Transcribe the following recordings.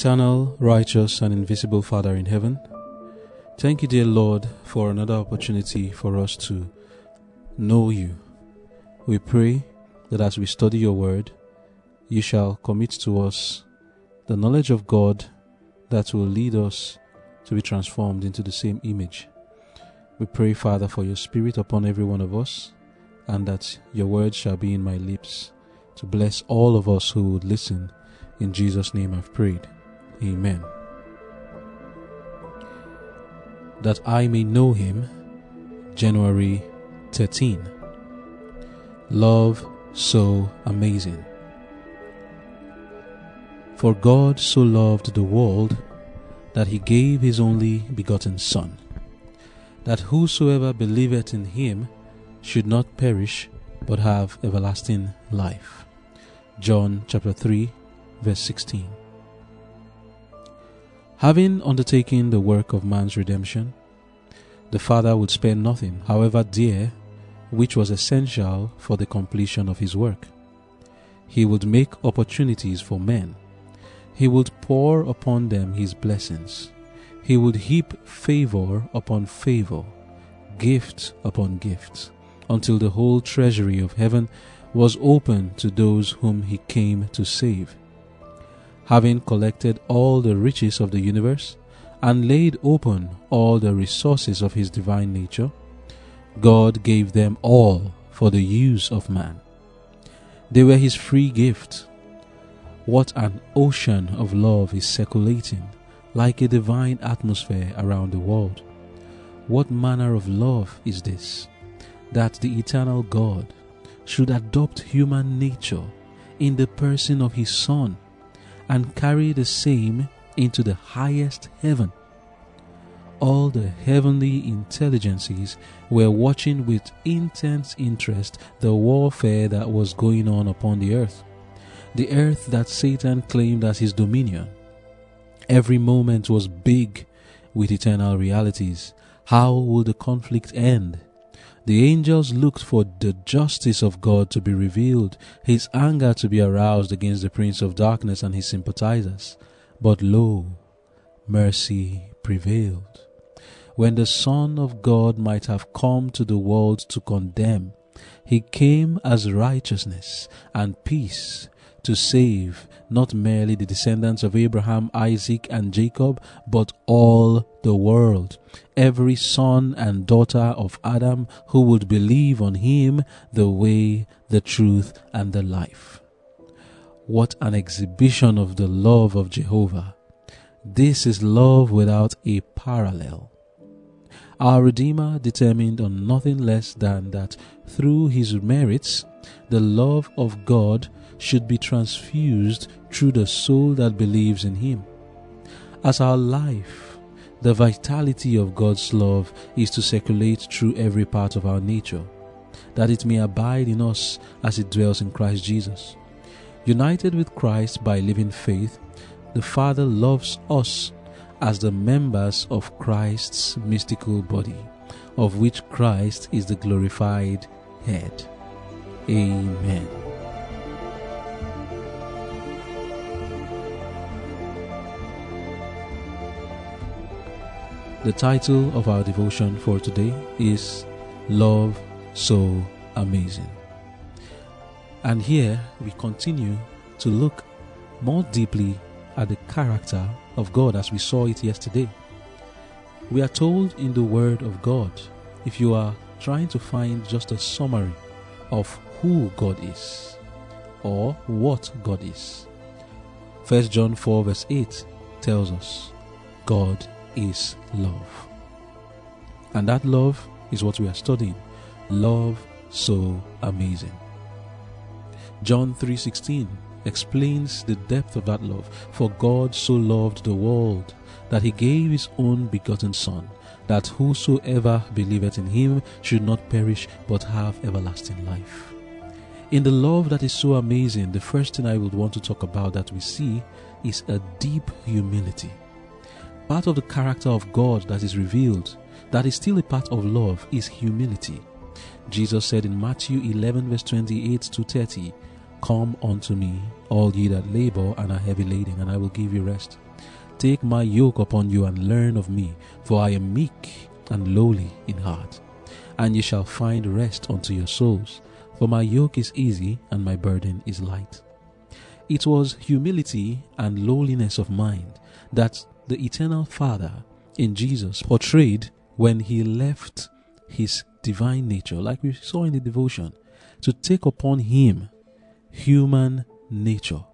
Eternal, righteous, and invisible Father in heaven, thank you, dear Lord, for another opportunity for us to know you. We pray that as we study your word, you shall commit to us the knowledge of God that will lead us to be transformed into the same image. We pray, Father, for your Spirit upon every one of us, and that your word shall be in my lips to bless all of us who would listen. In Jesus' name I've prayed. Amen. That I may know him, January 13. Love so amazing. For God so loved the world that he gave his only begotten Son, that whosoever believeth in him should not perish but have everlasting life. John chapter 3 verse 16. Having undertaken the work of man's redemption, the Father would spare nothing, however dear, which was essential for the completion of his work. He would make opportunities for men. He would pour upon them his blessings. He would heap favor upon favor, gift upon gift, until the whole treasury of heaven was open to those whom he came to save having collected all the riches of the universe and laid open all the resources of his divine nature, God gave them all for the use of man. They were his free gift. What an ocean of love is circulating like a divine atmosphere around the world. What manner of love is this? That the eternal God should adopt human nature in the person of his Son and carry the same into the highest heaven. All the heavenly intelligences were watching with intense interest the warfare that was going on upon the earth, the earth that Satan claimed as his dominion. Every moment was big with eternal realities. How would the conflict end? The angels looked for the justice of God to be revealed, his anger to be aroused against the prince of darkness and his sympathizers. But lo, mercy prevailed. When the Son of God might have come to the world to condemn, he came as righteousness and peace to save not merely the descendants of Abraham, Isaac, and Jacob, but all the world, every son and daughter of Adam who would believe on him the way, the truth, and the life. What an exhibition of the love of Jehovah! This is love without a parallel. Our Redeemer determined on nothing less than that through his merits, the love of God should be transfused through the soul that believes in Him. As our life, the vitality of God's love is to circulate through every part of our nature, that it may abide in us as it dwells in Christ Jesus. United with Christ by living faith, the Father loves us as the members of Christ's mystical body, of which Christ is the glorified head. Amen. The title of our devotion for today is Love So Amazing. And here we continue to look more deeply at the character of God as we saw it yesterday. We are told in the Word of God, if you are trying to find just a summary of who God is or what God is, 1 John 4 verse 8 tells us God is love. And that love is what we are studying. Love so amazing. John 3:16 explains the depth of that love. For God so loved the world that he gave his own begotten son that whosoever believeth in him should not perish but have everlasting life. In the love that is so amazing, the first thing I would want to talk about that we see is a deep humility. Part of the character of God that is revealed, that is still a part of love, is humility. Jesus said in Matthew 11, verse 28 to 30, Come unto me, all ye that labor and are heavy laden, and I will give you rest. Take my yoke upon you and learn of me, for I am meek and lowly in heart, and ye shall find rest unto your souls. For my yoke is easy and my burden is light. It was humility and lowliness of mind that the eternal Father in Jesus portrayed when he left his divine nature, like we saw in the devotion, to take upon him human nature.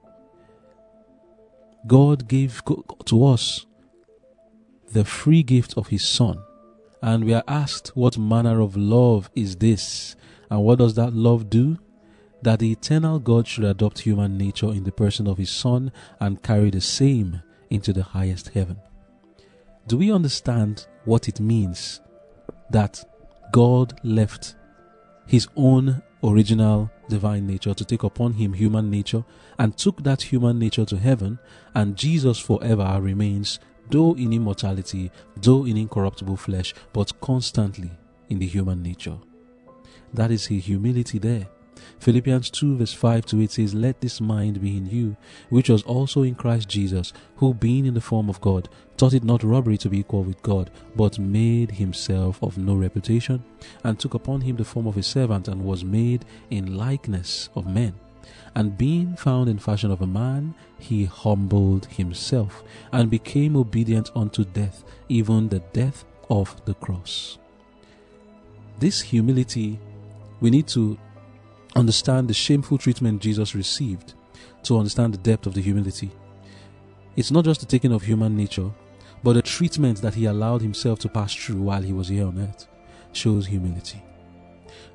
God gave to us the free gift of his Son. And we are asked, What manner of love is this? And what does that love do? That the eternal God should adopt human nature in the person of his Son and carry the same into the highest heaven. Do we understand what it means that God left his own original divine nature to take upon him human nature and took that human nature to heaven and Jesus forever remains though in immortality though in incorruptible flesh but constantly in the human nature that is his humility there Philippians 2 verse 5 to 8 says, Let this mind be in you, which was also in Christ Jesus, who being in the form of God, thought it not robbery to be equal with God, but made himself of no reputation, and took upon him the form of a servant, and was made in likeness of men. And being found in fashion of a man, he humbled himself, and became obedient unto death, even the death of the cross. This humility, we need to understand the shameful treatment Jesus received to understand the depth of the humility. It's not just the taking of human nature, but the treatment that he allowed himself to pass through while he was here on earth shows humility.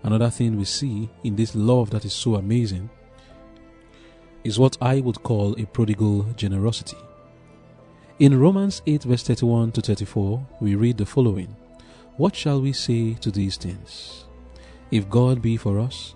Another thing we see in this love that is so amazing is what I would call a prodigal generosity. In Romans 8, verse 31 to 34, we read the following What shall we say to these things? If God be for us,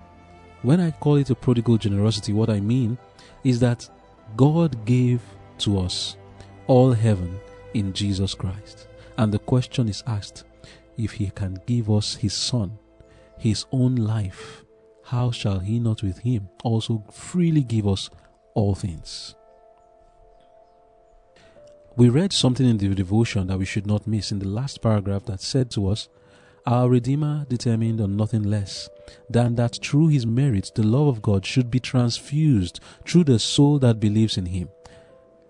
when I call it a prodigal generosity, what I mean is that God gave to us all heaven in Jesus Christ. And the question is asked if He can give us His Son, His own life, how shall He not with Him also freely give us all things? We read something in the devotion that we should not miss in the last paragraph that said to us our Redeemer determined on nothing less than that through his merits the love of God should be transfused through the soul that believes in him.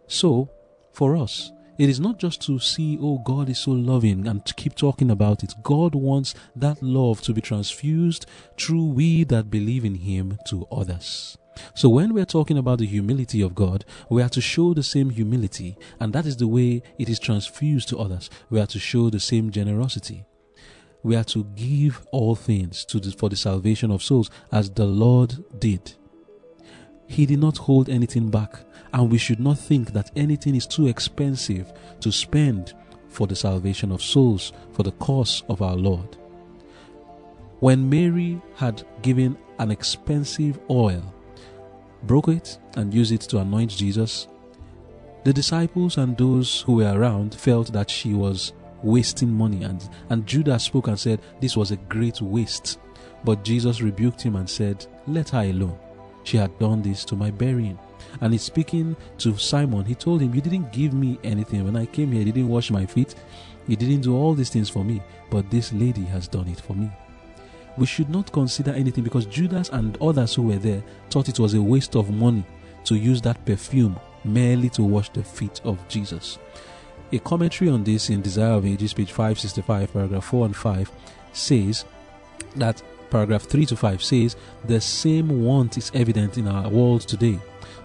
So, for us, it is not just to see, oh, God is so loving and to keep talking about it. God wants that love to be transfused through we that believe in Him to others. So when we're talking about the humility of God, we are to show the same humility, and that is the way it is transfused to others. We are to show the same generosity we are to give all things to the, for the salvation of souls as the Lord did. He did not hold anything back, and we should not think that anything is too expensive to spend for the salvation of souls for the cause of our Lord. When Mary had given an expensive oil, broke it, and used it to anoint Jesus, the disciples and those who were around felt that she was wasting money. And, and Judas spoke and said, This was a great waste. But Jesus rebuked him and said, Let her alone. She had done this to my burying. And he's speaking to Simon. He told him, You didn't give me anything. When I came here, you didn't wash my feet. You didn't do all these things for me. But this lady has done it for me. We should not consider anything because Judas and others who were there thought it was a waste of money to use that perfume merely to wash the feet of Jesus. A commentary on this in Desire of Ages, page 565, paragraph 4 and 5, says that paragraph 3 to 5 says the same want is evident in our world today,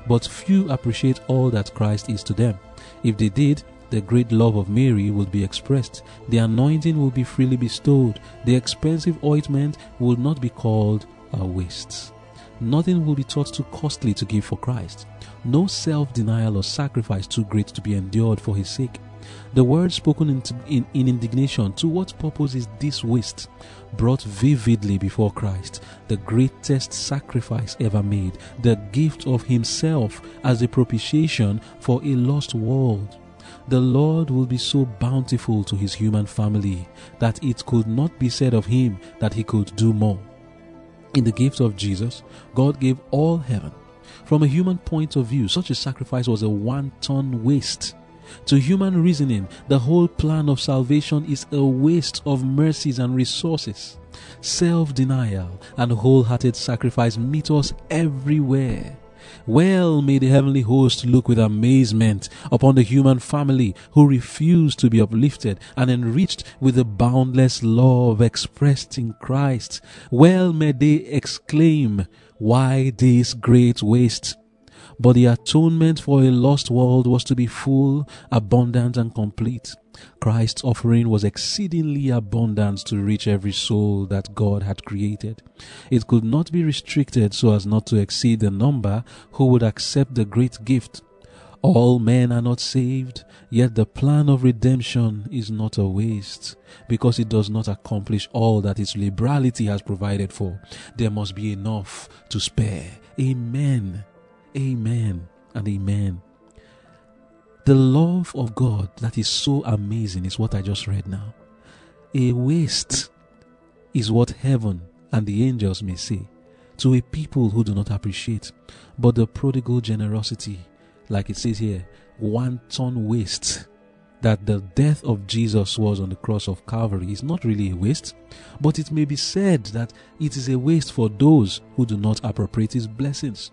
but few appreciate all that Christ is to them. If they did, the great love of Mary would be expressed, the anointing would be freely bestowed, the expensive ointment would not be called a waste. Nothing will be thought too costly to give for Christ, no self denial or sacrifice too great to be endured for His sake. The word spoken in, in, in, indignation, to what purpose is this waste? Brought vividly before Christ, the greatest sacrifice ever made, the gift of Himself as a propitiation for a lost world. The Lord will be so bountiful to His human family that it could not be said of Him that He could do more. In the gift of Jesus, God gave all heaven. From a human point of view, such a sacrifice was a wanton waste. To human reasoning, the whole plan of salvation is a waste of mercies and resources. Self denial and wholehearted sacrifice meet us everywhere. Well may the heavenly host look with amazement upon the human family who refuse to be uplifted and enriched with the boundless love expressed in Christ. Well may they exclaim, Why this great waste? But the atonement for a lost world was to be full, abundant, and complete. Christ's offering was exceedingly abundant to reach every soul that God had created. It could not be restricted so as not to exceed the number who would accept the great gift. All men are not saved, yet the plan of redemption is not a waste, because it does not accomplish all that its liberality has provided for. There must be enough to spare. Amen. Amen and amen. The love of God that is so amazing is what I just read now. A waste is what heaven and the angels may say to a people who do not appreciate. But the prodigal generosity, like it says here, wanton waste that the death of Jesus was on the cross of Calvary is not really a waste, but it may be said that it is a waste for those who do not appropriate his blessings.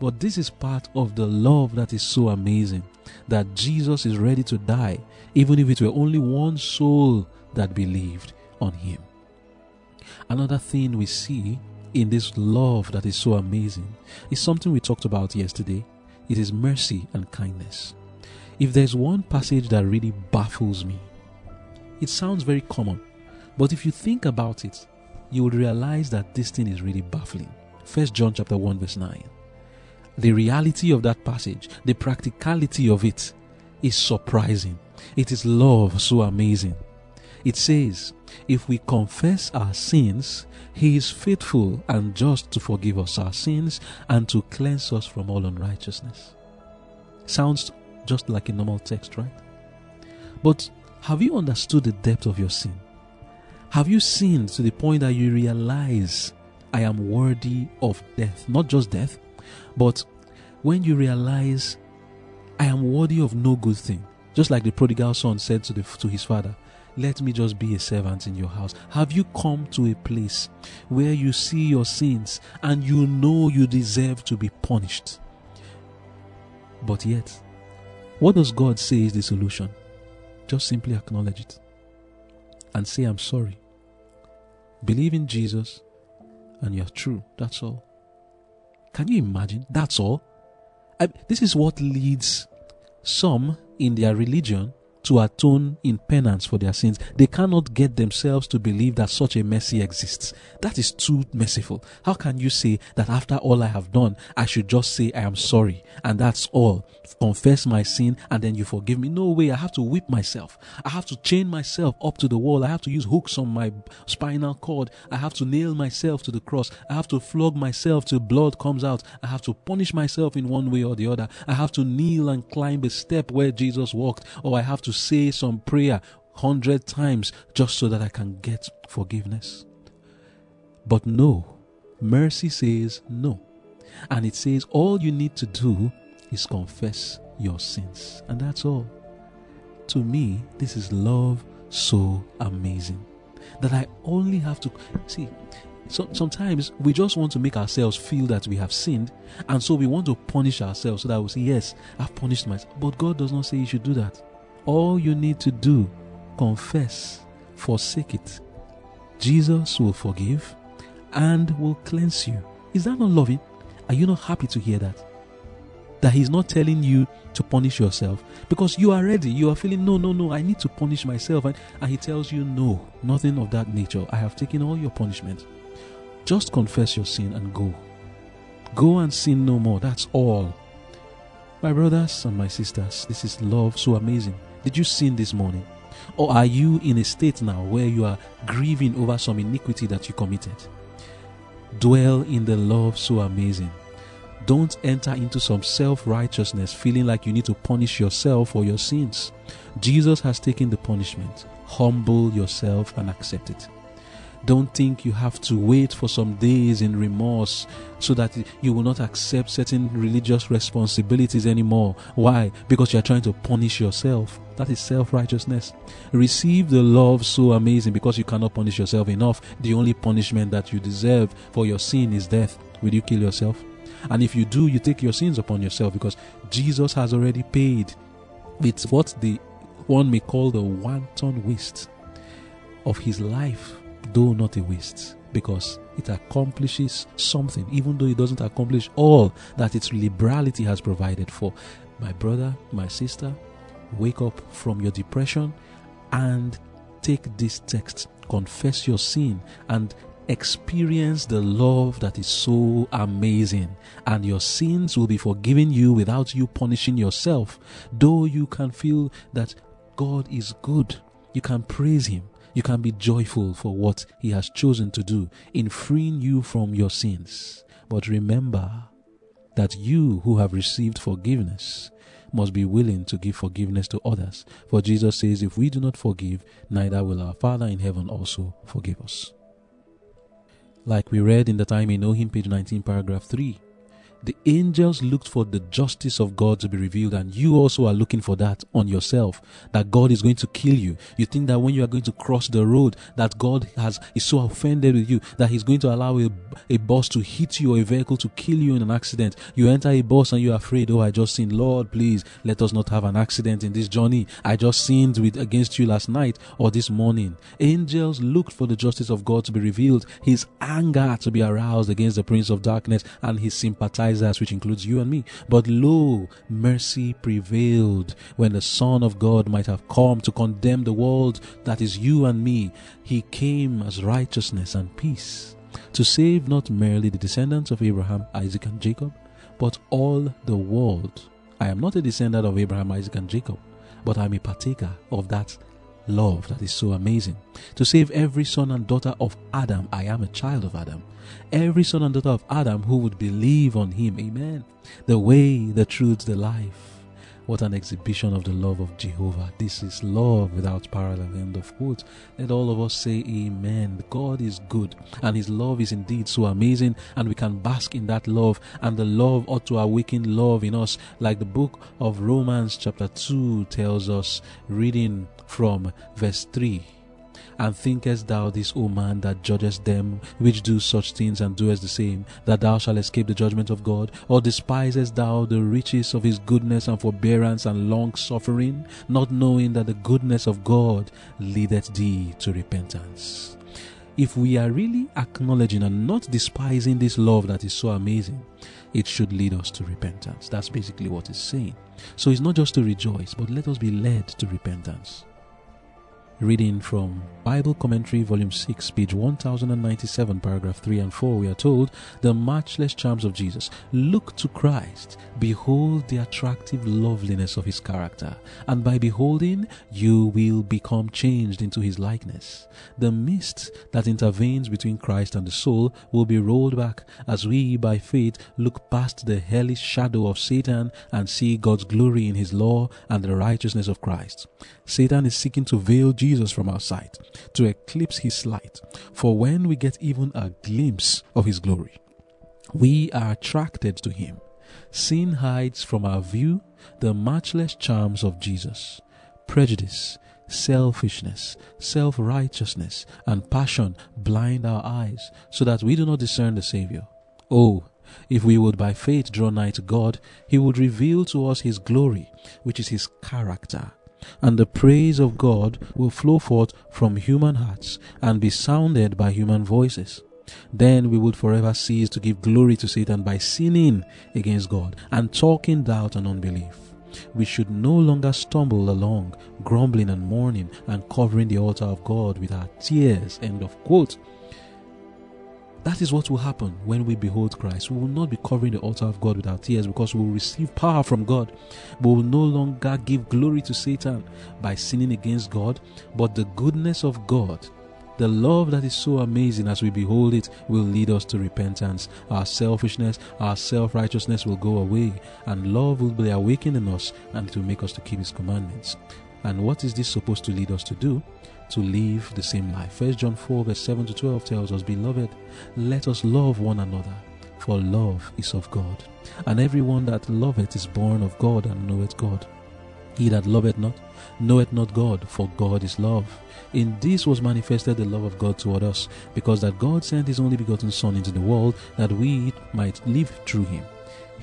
But this is part of the love that is so amazing that Jesus is ready to die, even if it were only one soul that believed on him. Another thing we see in this love that is so amazing is something we talked about yesterday. It is mercy and kindness. If there's one passage that really baffles me, it sounds very common, but if you think about it, you would realize that this thing is really baffling. First John chapter 1 verse 9 the reality of that passage, the practicality of it is surprising. It is love so amazing. It says, if we confess our sins, he is faithful and just to forgive us our sins and to cleanse us from all unrighteousness. Sounds just like a normal text, right? But have you understood the depth of your sin? Have you sinned to the point that you realize I am worthy of death? Not just death, but when you realize I am worthy of no good thing, just like the prodigal son said to, the, to his father, let me just be a servant in your house. Have you come to a place where you see your sins and you know you deserve to be punished? But yet, what does God say is the solution? Just simply acknowledge it and say, I'm sorry. Believe in Jesus and you're true. That's all. Can you imagine? That's all. I, this is what leads some in their religion to atone in penance for their sins. They cannot get themselves to believe that such a mercy exists. That is too merciful. How can you say that after all I have done, I should just say I am sorry and that's all? Confess my sin and then you forgive me. No way. I have to whip myself. I have to chain myself up to the wall. I have to use hooks on my spinal cord. I have to nail myself to the cross. I have to flog myself till blood comes out. I have to punish myself in one way or the other. I have to kneel and climb a step where Jesus walked or I have to say some prayer hundred times just so that I can get forgiveness. But no, mercy says no. And it says all you need to do is confess your sins. And that's all. To me, this is love so amazing that I only have to see. So, sometimes we just want to make ourselves feel that we have sinned, and so we want to punish ourselves so that we say, Yes, I've punished myself. But God does not say you should do that. All you need to do, confess, forsake it. Jesus will forgive and will cleanse you. Is that not loving? Are you not happy to hear that? That He's not telling you to punish yourself because you are ready. You are feeling, no, no, no, I need to punish myself. And, and He tells you, no, nothing of that nature. I have taken all your punishment. Just confess your sin and go. Go and sin no more. That's all. My brothers and my sisters, this is love so amazing Did you sin this morning? Or are you in a state now where you are grieving over some iniquity that you committed? Dwell in the love so amazing. Don't enter into some self righteousness feeling like you need to punish yourself for your sins. Jesus has taken the punishment. Humble yourself and accept it. Don't think you have to wait for some days in remorse so that you will not accept certain religious responsibilities anymore. Why? Because you are trying to punish yourself. That is self righteousness. Receive the love so amazing because you cannot punish yourself enough. The only punishment that you deserve for your sin is death. Will you kill yourself? And if you do, you take your sins upon yourself because Jesus has already paid with what the one may call the wanton waste of his life though not a waste, because it accomplishes something, even though it doesn't accomplish all that its liberality has provided for. My brother, my sister, wake up from your depression and take this text, confess your sin, and experience the love that is so amazing, and your sins will be forgiven you without you punishing yourself. Though you can feel that God is good, you can praise Him you can be joyful for what He has chosen to do in freeing you from your sins. But remember that you who have received forgiveness must be willing to give forgiveness to others. For Jesus says, If we do not forgive, neither will our Father in heaven also forgive us. Like we read in That I May Know Him, page 19, paragraph 3 the angels looked for the justice of God to be revealed, and you also are looking for that on yourself. That God is going to kill you. You think that when you are going to cross the road, that God has is so offended with you that He's going to allow a, a bus to hit you or a vehicle to kill you in an accident. You enter a bus and you're afraid, oh, I just sinned. Lord, please let us not have an accident in this journey. I just sinned with against you last night or this morning. Angels looked for the justice of God to be revealed, His anger to be aroused against the prince of darkness, and Sympathy which includes you and me. But lo, mercy prevailed when the Son of God might have come to condemn the world that is you and me. He came as righteousness and peace to save not merely the descendants of Abraham, Isaac, and Jacob, but all the world. I am not a descendant of Abraham, Isaac, and Jacob, but I am a partaker of that love that is so amazing. To save every son and daughter of Adam, I am a child of Adam. Every son and daughter of Adam who would believe on him, amen. The way, the truth, the life. What an exhibition of the love of Jehovah. This is love without parallel. End of quote. Let all of us say amen. God is good and his love is indeed so amazing and we can bask in that love and the love ought to awaken love in us like the book of Romans chapter 2 tells us reading from verse 3 and thinkest thou this, O man, that judgest them which do such things and doest the same, that thou shalt escape the judgment of God? Or despisest thou the riches of his goodness and forbearance and long suffering, not knowing that the goodness of God leadeth thee to repentance? If we are really acknowledging and not despising this love that is so amazing, it should lead us to repentance. That's basically what it's saying. So it's not just to rejoice, but let us be led to repentance. Reading from Bible Commentary, Volume 6, page 1097, paragraph 3 and 4, we are told the matchless charms of Jesus. Look to Christ, behold the attractive loveliness of his character, and by beholding, you will become changed into his likeness. The mist that intervenes between Christ and the soul will be rolled back as we, by faith, look past the hellish shadow of Satan and see God's glory in his law and the righteousness of Christ. Satan is seeking to veil Jesus from our sight, to eclipse his light. For when we get even a glimpse of his glory, we are attracted to him. Sin hides from our view the matchless charms of Jesus. Prejudice, selfishness, self righteousness, and passion blind our eyes so that we do not discern the Savior. Oh, if we would by faith draw nigh to God, He would reveal to us His glory, which is His character and the praise of God will flow forth from human hearts and be sounded by human voices. Then we would forever cease to give glory to Satan by sinning against God and talking doubt and unbelief. We should no longer stumble along, grumbling and mourning and covering the altar of God with our tears. End of quote. That is what will happen when we behold Christ. We will not be covering the altar of God with our tears because we will receive power from God. We will no longer give glory to Satan by sinning against God, but the goodness of God the love that is so amazing as we behold it will lead us to repentance. Our selfishness, our self righteousness will go away, and love will be awakened in us and it will make us to keep His commandments. And what is this supposed to lead us to do? To live the same life. First John 4, verse 7 to 12 tells us, Beloved, let us love one another, for love is of God. And everyone that loveth is born of God and knoweth God. He that loveth not knoweth not God, for God is love. In this was manifested the love of God toward us, because that God sent his only begotten Son into the world, that we might live through him.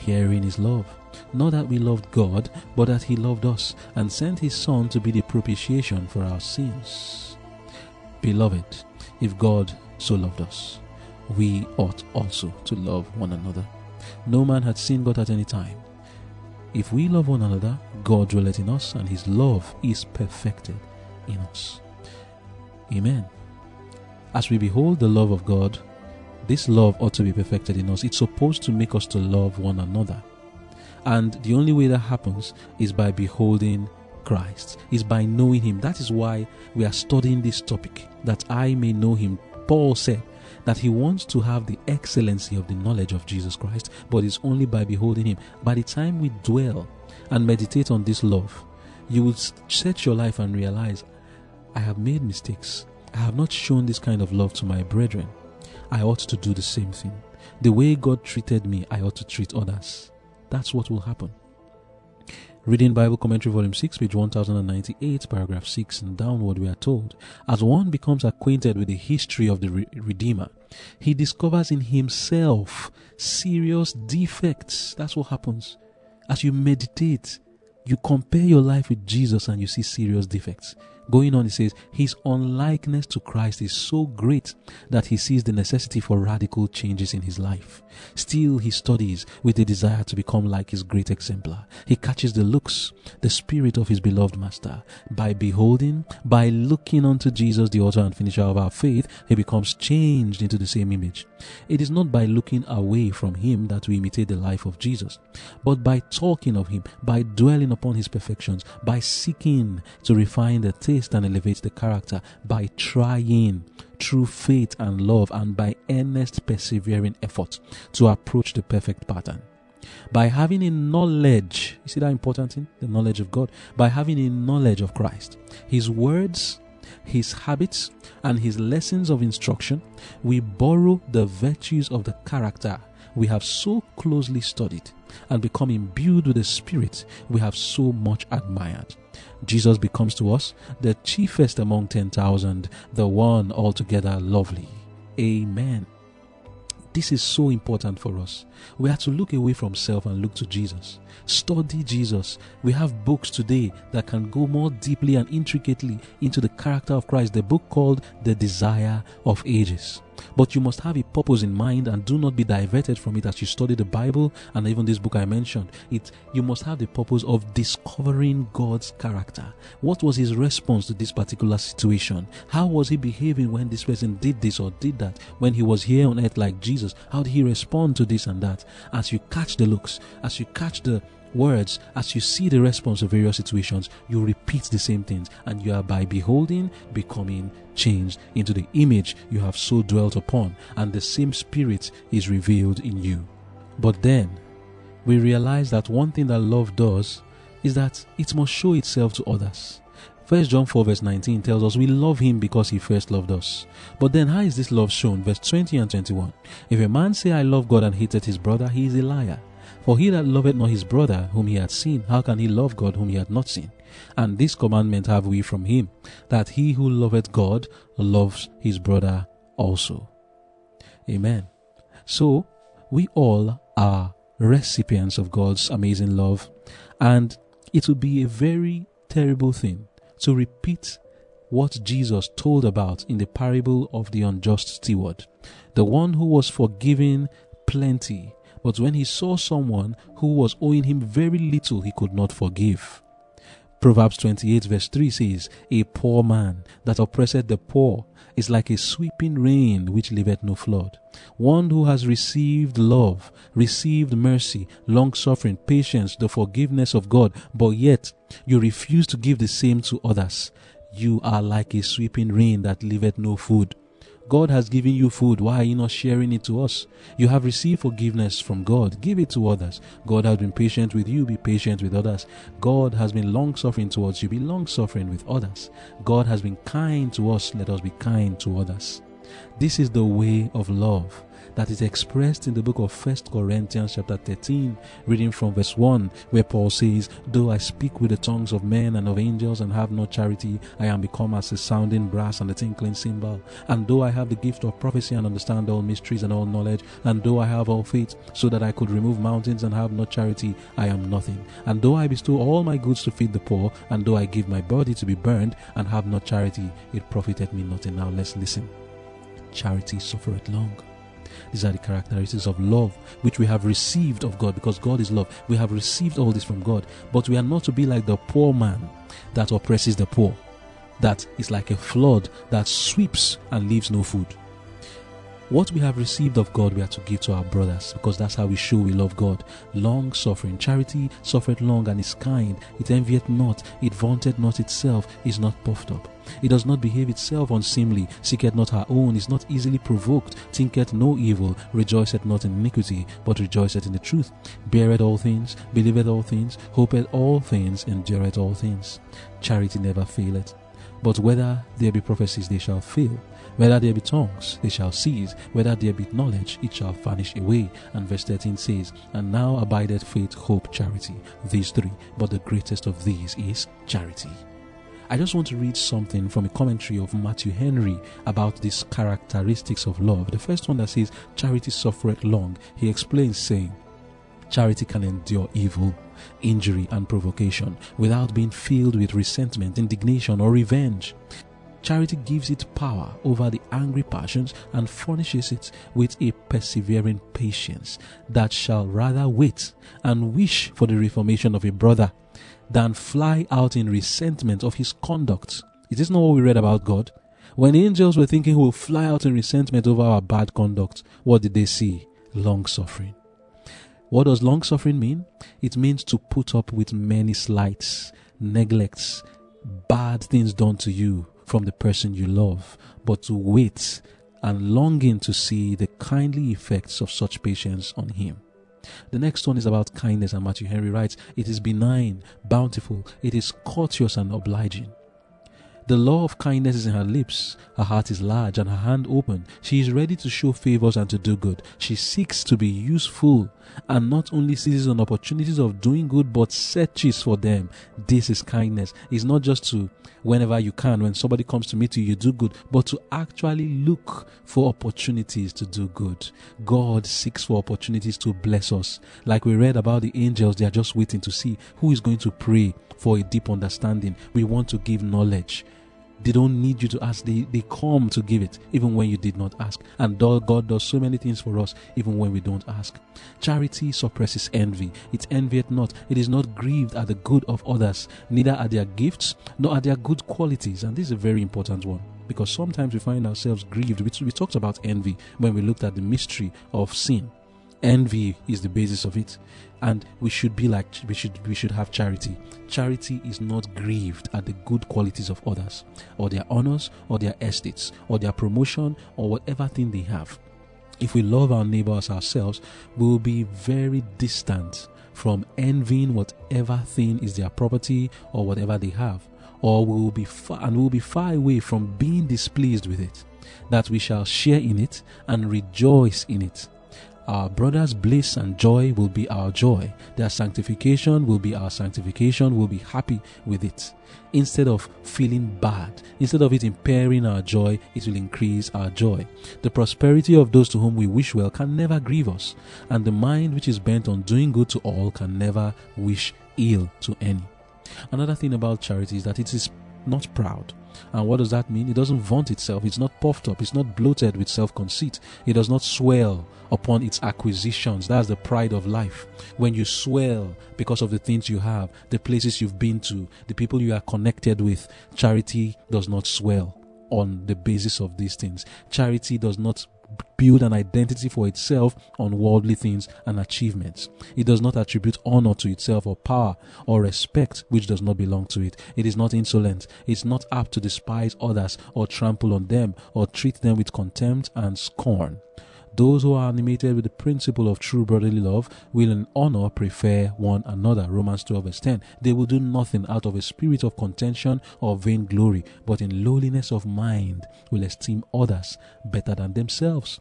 Herein is love. Not that we loved God, but that he loved us, and sent his Son to be the propitiation for our sins. Beloved, if God so loved us, we ought also to love one another. No man had seen God at any time. If we love one another, God dwelleth in us, and his love is perfected in us. Amen. As we behold the love of God, this love ought to be perfected in us. It's supposed to make us to love one another. And the only way that happens is by beholding Christ, is by knowing Him. That is why we are studying this topic, that I may know Him. Paul said that he wants to have the excellency of the knowledge of Jesus Christ, but it's only by beholding Him. By the time we dwell and meditate on this love, you will set your life and realize, I have made mistakes. I have not shown this kind of love to my brethren. I ought to do the same thing. The way God treated me, I ought to treat others. That's what will happen. Reading Bible Commentary, Volume 6, page 1098, paragraph 6 and downward, we are told As one becomes acquainted with the history of the Re- Redeemer, he discovers in himself serious defects. That's what happens. As you meditate, you compare your life with Jesus and you see serious defects. Going on, he says, His unlikeness to Christ is so great that he sees the necessity for radical changes in his life. Still, he studies with a desire to become like his great exemplar. He catches the looks, the spirit of his beloved Master. By beholding, by looking unto Jesus, the author and finisher of our faith, he becomes changed into the same image. It is not by looking away from him that we imitate the life of Jesus, but by talking of him, by dwelling upon his perfections, by seeking to refine the taste and elevate the character by trying through faith and love and by earnest persevering effort to approach the perfect pattern. By having a knowledge, you see that important thing? The knowledge of God. By having a knowledge of Christ, His words, His habits, and His lessons of instruction, we borrow the virtues of the character we have so closely studied and become imbued with the Spirit we have so much admired. Jesus becomes to us the chiefest among 10,000, the one altogether lovely. Amen. This is so important for us. We have to look away from self and look to Jesus. Study Jesus. We have books today that can go more deeply and intricately into the character of Christ. The book called The Desire of Ages. But you must have a purpose in mind and do not be diverted from it as you study the Bible and even this book I mentioned. It you must have the purpose of discovering God's character. What was his response to this particular situation? How was he behaving when this person did this or did that? When he was here on earth like Jesus, how did he respond to this and that? As you catch the looks, as you catch the words, as you see the response of various situations, you repeat the same things, and you are by beholding becoming changed into the image you have so dwelt upon, and the same spirit is revealed in you. But then, we realize that one thing that love does is that it must show itself to others. First John 4 verse 19 tells us we love him because he first loved us. But then how is this love shown? Verse 20 and 21. If a man say I love God and hated his brother, he is a liar. For he that loveth not his brother whom he hath seen, how can he love God whom he hath not seen? And this commandment have we from him, that he who loveth God loves his brother also. Amen. So, we all are recipients of God's amazing love, and it would be a very terrible thing to repeat what Jesus told about in the parable of the unjust steward, the one who was forgiven plenty but when he saw someone who was owing him very little, he could not forgive. Proverbs 28 verse 3 says, A poor man that oppresseth the poor is like a sweeping rain which leaveth no flood. One who has received love, received mercy, long suffering, patience, the forgiveness of God, but yet you refuse to give the same to others. You are like a sweeping rain that leaveth no food. God has given you food. Why are you not sharing it to us? You have received forgiveness from God. Give it to others. God has been patient with you. Be patient with others. God has been long suffering towards you. Be long suffering with others. God has been kind to us. Let us be kind to others. This is the way of love that is expressed in the book of First Corinthians chapter 13, reading from verse 1, where Paul says, Though I speak with the tongues of men and of angels and have no charity, I am become as a sounding brass and a tinkling cymbal. And though I have the gift of prophecy and understand all mysteries and all knowledge, and though I have all faith, so that I could remove mountains and have no charity, I am nothing. And though I bestow all my goods to feed the poor, and though I give my body to be burned and have not charity, it profited me nothing. Now let's listen. Charity suffereth long these are the characteristics of love which we have received of God because God is love. We have received all this from God, but we are not to be like the poor man that oppresses the poor, that is like a flood that sweeps and leaves no food. What we have received of God, we are to give to our brothers because that's how we show we love God. Long suffering. Charity suffereth long and is kind. It envieth not. It vaunteth not itself. Is not puffed up. It does not behave itself unseemly. Seeketh not her own. Is not easily provoked. Thinketh no evil. Rejoiceth not in iniquity, but rejoiceth in the truth. Beareth all things. Believeth all things. Hopeth all things. Endureth all things. Charity never faileth. But whether there be prophecies, they shall fail. Whether there be tongues, they shall cease. Whether there be knowledge, it shall vanish away. And verse 13 says, And now abideth faith, hope, charity. These three. But the greatest of these is charity. I just want to read something from a commentary of Matthew Henry about these characteristics of love. The first one that says, Charity suffereth long. He explains, saying, Charity can endure evil, injury, and provocation without being filled with resentment, indignation, or revenge. Charity gives it power over the angry passions and furnishes it with a persevering patience that shall rather wait and wish for the reformation of a brother than fly out in resentment of his conduct. Is this not what we read about God? When angels were thinking we'll fly out in resentment over our bad conduct, what did they see? Long suffering. What does long suffering mean? It means to put up with many slights, neglects, bad things done to you from the person you love, but to wait and longing to see the kindly effects of such patience on him. The next one is about kindness, and Matthew Henry writes, It is benign, bountiful, it is courteous and obliging. The law of kindness is in her lips. Her heart is large and her hand open. She is ready to show favors and to do good. She seeks to be useful and not only seizes on opportunities of doing good but searches for them. This is kindness. It's not just to whenever you can, when somebody comes to meet you, you do good, but to actually look for opportunities to do good. God seeks for opportunities to bless us. Like we read about the angels, they are just waiting to see who is going to pray for a deep understanding. We want to give knowledge. They don't need you to ask, they, they come to give it, even when you did not ask. And God does so many things for us, even when we don't ask. Charity suppresses envy. It envieth not. It is not grieved at the good of others, neither at their gifts, nor at their good qualities. And this is a very important one because sometimes we find ourselves grieved. We, we talked about envy when we looked at the mystery of sin. Envy is the basis of it and we should be like we should we should have charity. Charity is not grieved at the good qualities of others or their honors or their estates or their promotion or whatever thing they have. If we love our neighbors ourselves we will be very distant from envying whatever thing is their property or whatever they have or we will be far and we will be far away from being displeased with it that we shall share in it and rejoice in it our brothers' bliss and joy will be our joy. Their sanctification will be our sanctification. We'll be happy with it. Instead of feeling bad, instead of it impairing our joy, it will increase our joy. The prosperity of those to whom we wish well can never grieve us, and the mind which is bent on doing good to all can never wish ill to any. Another thing about charity is that it is not proud. And what does that mean? It doesn't vaunt itself. It's not puffed up. It's not bloated with self conceit. It does not swell upon its acquisitions. That's the pride of life. When you swell because of the things you have, the places you've been to, the people you are connected with, charity does not swell on the basis of these things. Charity does not build an identity for itself on worldly things and achievements. It does not attribute honor to itself or power or respect which does not belong to it. It is not insolent. It's not apt to despise others or trample on them or treat them with contempt and scorn. Those who are animated with the principle of true brotherly love will in honor prefer one another. Romans 12 verse 10. They will do nothing out of a spirit of contention or vainglory, but in lowliness of mind will esteem others better than themselves.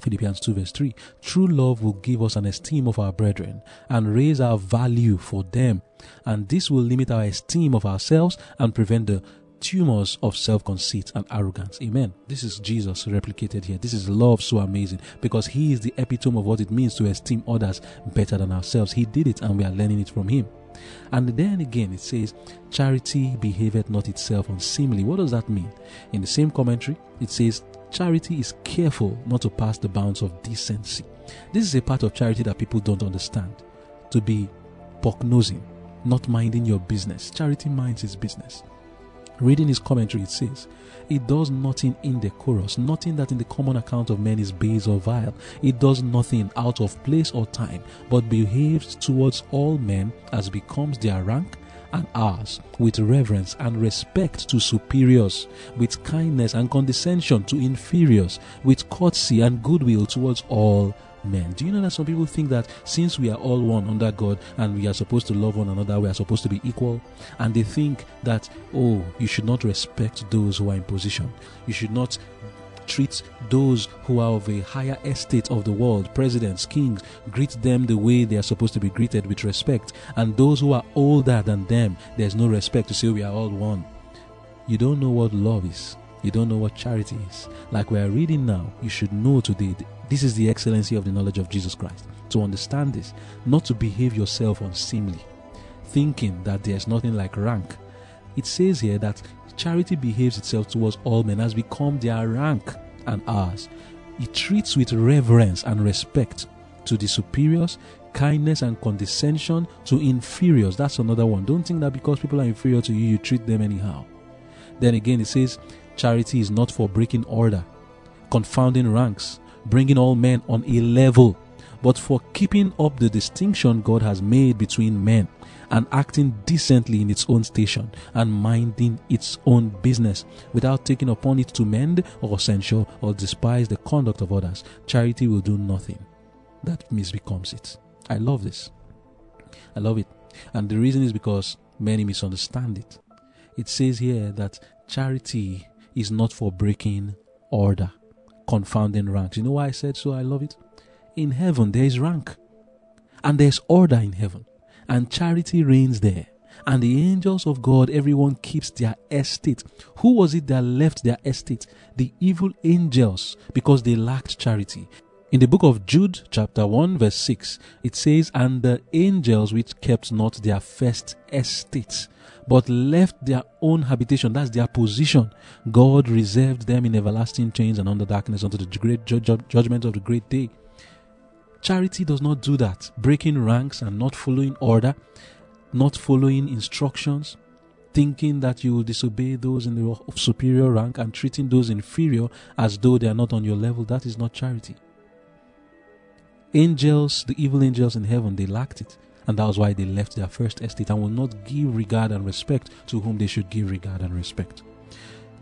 Philippians 2 verse 3. True love will give us an esteem of our brethren and raise our value for them. And this will limit our esteem of ourselves and prevent the tumors of self conceit and arrogance. Amen. This is Jesus replicated here. This is love so amazing because He is the epitome of what it means to esteem others better than ourselves. He did it and we are learning it from Him. And then again, it says, Charity behaveth not itself unseemly. What does that mean? In the same commentary, it says, Charity is careful not to pass the bounds of decency. This is a part of charity that people don't understand. To be nosing, not minding your business. Charity minds its business. Reading his commentary, it says, It does nothing indecorous, nothing that in the common account of men is base or vile. It does nothing out of place or time, but behaves towards all men as becomes their rank and ours, with reverence and respect to superiors, with kindness and condescension to inferiors, with courtesy and goodwill towards all men. Do you know that some people think that since we are all one under God and we are supposed to love one another, we are supposed to be equal? And they think that, oh, you should not respect those who are in position. You should not treat those who are of a higher estate of the world, presidents, kings, greet them the way they are supposed to be greeted with respect. And those who are older than them, there's no respect to say we are all one. You don't know what love is. You don't know what charity is. Like we are reading now, you should know today this is the excellency of the knowledge of Jesus Christ. To understand this, not to behave yourself unseemly, thinking that there's nothing like rank. It says here that charity behaves itself towards all men has become their rank and ours. It treats with reverence and respect to the superiors, kindness and condescension to inferiors. That's another one. Don't think that because people are inferior to you, you treat them anyhow. Then again, it says charity is not for breaking order, confounding ranks, bringing all men on a level, but for keeping up the distinction God has made between men and acting decently in its own station and minding its own business without taking upon it to mend or censure or despise the conduct of others. Charity will do nothing that misbecomes it. I love this. I love it. And the reason is because many misunderstand it. It says here that charity is not for breaking order confounding ranks. You know why I said so? I love it. In heaven, there is rank, and there's order in heaven, and charity reigns there. And the angels of God, everyone keeps their estate. Who was it that left their estate? The evil angels, because they lacked charity. In the book of Jude, chapter 1, verse 6, it says, And the angels which kept not their first estate, but left their own habitation, that's their position. God reserved them in everlasting chains and under darkness unto the great ju- ju- judgment of the great day. Charity does not do that, breaking ranks and not following order, not following instructions, thinking that you will disobey those in the superior rank and treating those inferior as though they are not on your level. That is not charity. Angels, the evil angels in heaven, they lacked it and that was why they left their first estate and will not give regard and respect to whom they should give regard and respect.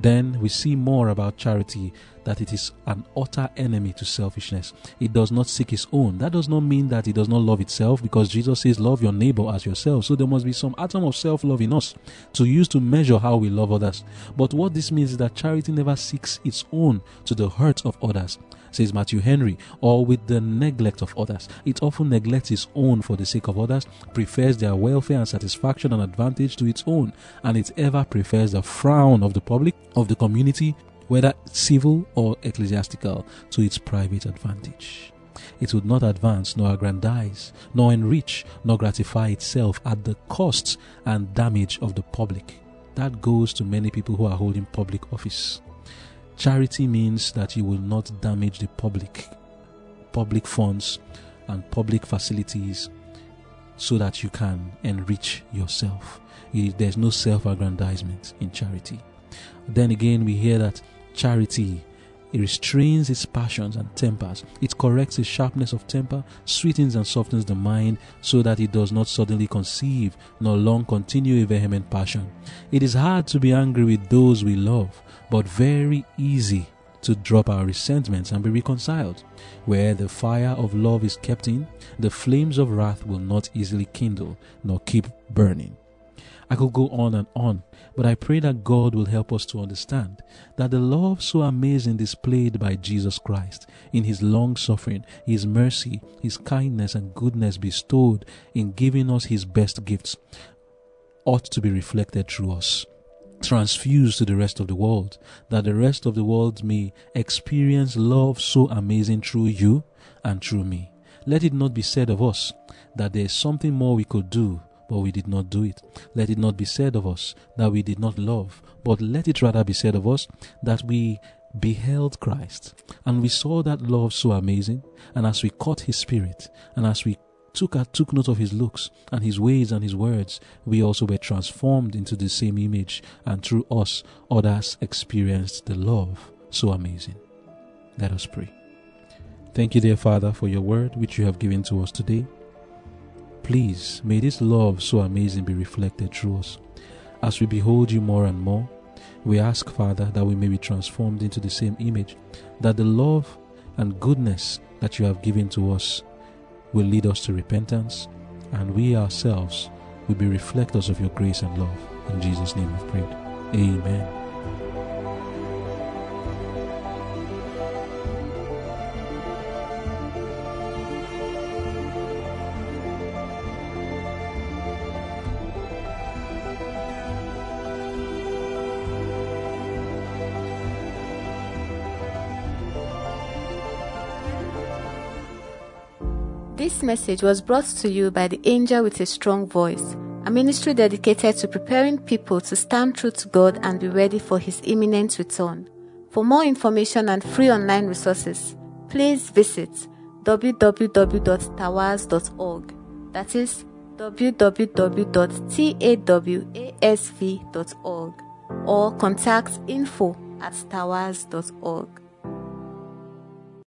Then we see more about charity that it is an utter enemy to selfishness. It does not seek its own. That does not mean that it does not love itself because Jesus says, Love your neighbor as yourself. So there must be some atom of self love in us to use to measure how we love others. But what this means is that charity never seeks its own to the hurt of others says Matthew Henry, or with the neglect of others. It often neglects its own for the sake of others, prefers their welfare and satisfaction and advantage to its own, and it ever prefers the frown of the public, of the community, whether civil or ecclesiastical, to its private advantage. It would not advance, nor aggrandize, nor enrich, nor gratify itself at the cost and damage of the public. That goes to many people who are holding public office. Charity means that you will not damage the public public funds and public facilities so that you can enrich yourself. There's no self aggrandizement in charity. Then again, we hear that charity it restrains its passions and tempers. It corrects its sharpness of temper, sweetens and softens the mind, so that it does not suddenly conceive nor long continue a vehement passion. It is hard to be angry with those we love, but very easy to drop our resentments and be reconciled. Where the fire of love is kept in, the flames of wrath will not easily kindle nor keep burning. I could go on and on, but I pray that God will help us to understand that the love so amazing displayed by Jesus Christ in his long suffering, his mercy, his kindness, and goodness bestowed in giving us his best gifts ought to be reflected through us transfused to the rest of the world, that the rest of the world may experience love so amazing through you and through me. Let it not be said of us that there is something more we could do, but we did not do it. Let it not be said of us that we did not love, but let it rather be said of us that we beheld Christ and we saw that love so amazing, and as we caught his spirit, and as we took, took note of his looks and his ways and his words, we also were transformed into the same image, and through us, others experienced the love so amazing. Let us pray. Thank you, dear Father, for your word which you have given to us today. Please, may this love so amazing be reflected through us. As we behold you more and more, we ask, Father, that we may be transformed into the same image, that the love and goodness that you have given to us will lead us to repentance, and we ourselves will be reflectors of your grace and love. In Jesus' name we've prayed. Amen. Message was brought to you by the Angel with a Strong Voice, a ministry dedicated to preparing people to stand true to God and be ready for His imminent return. For more information and free online resources, please visit www.tawasv.org. That is www.tawasv.org or contact info at tawasv.org.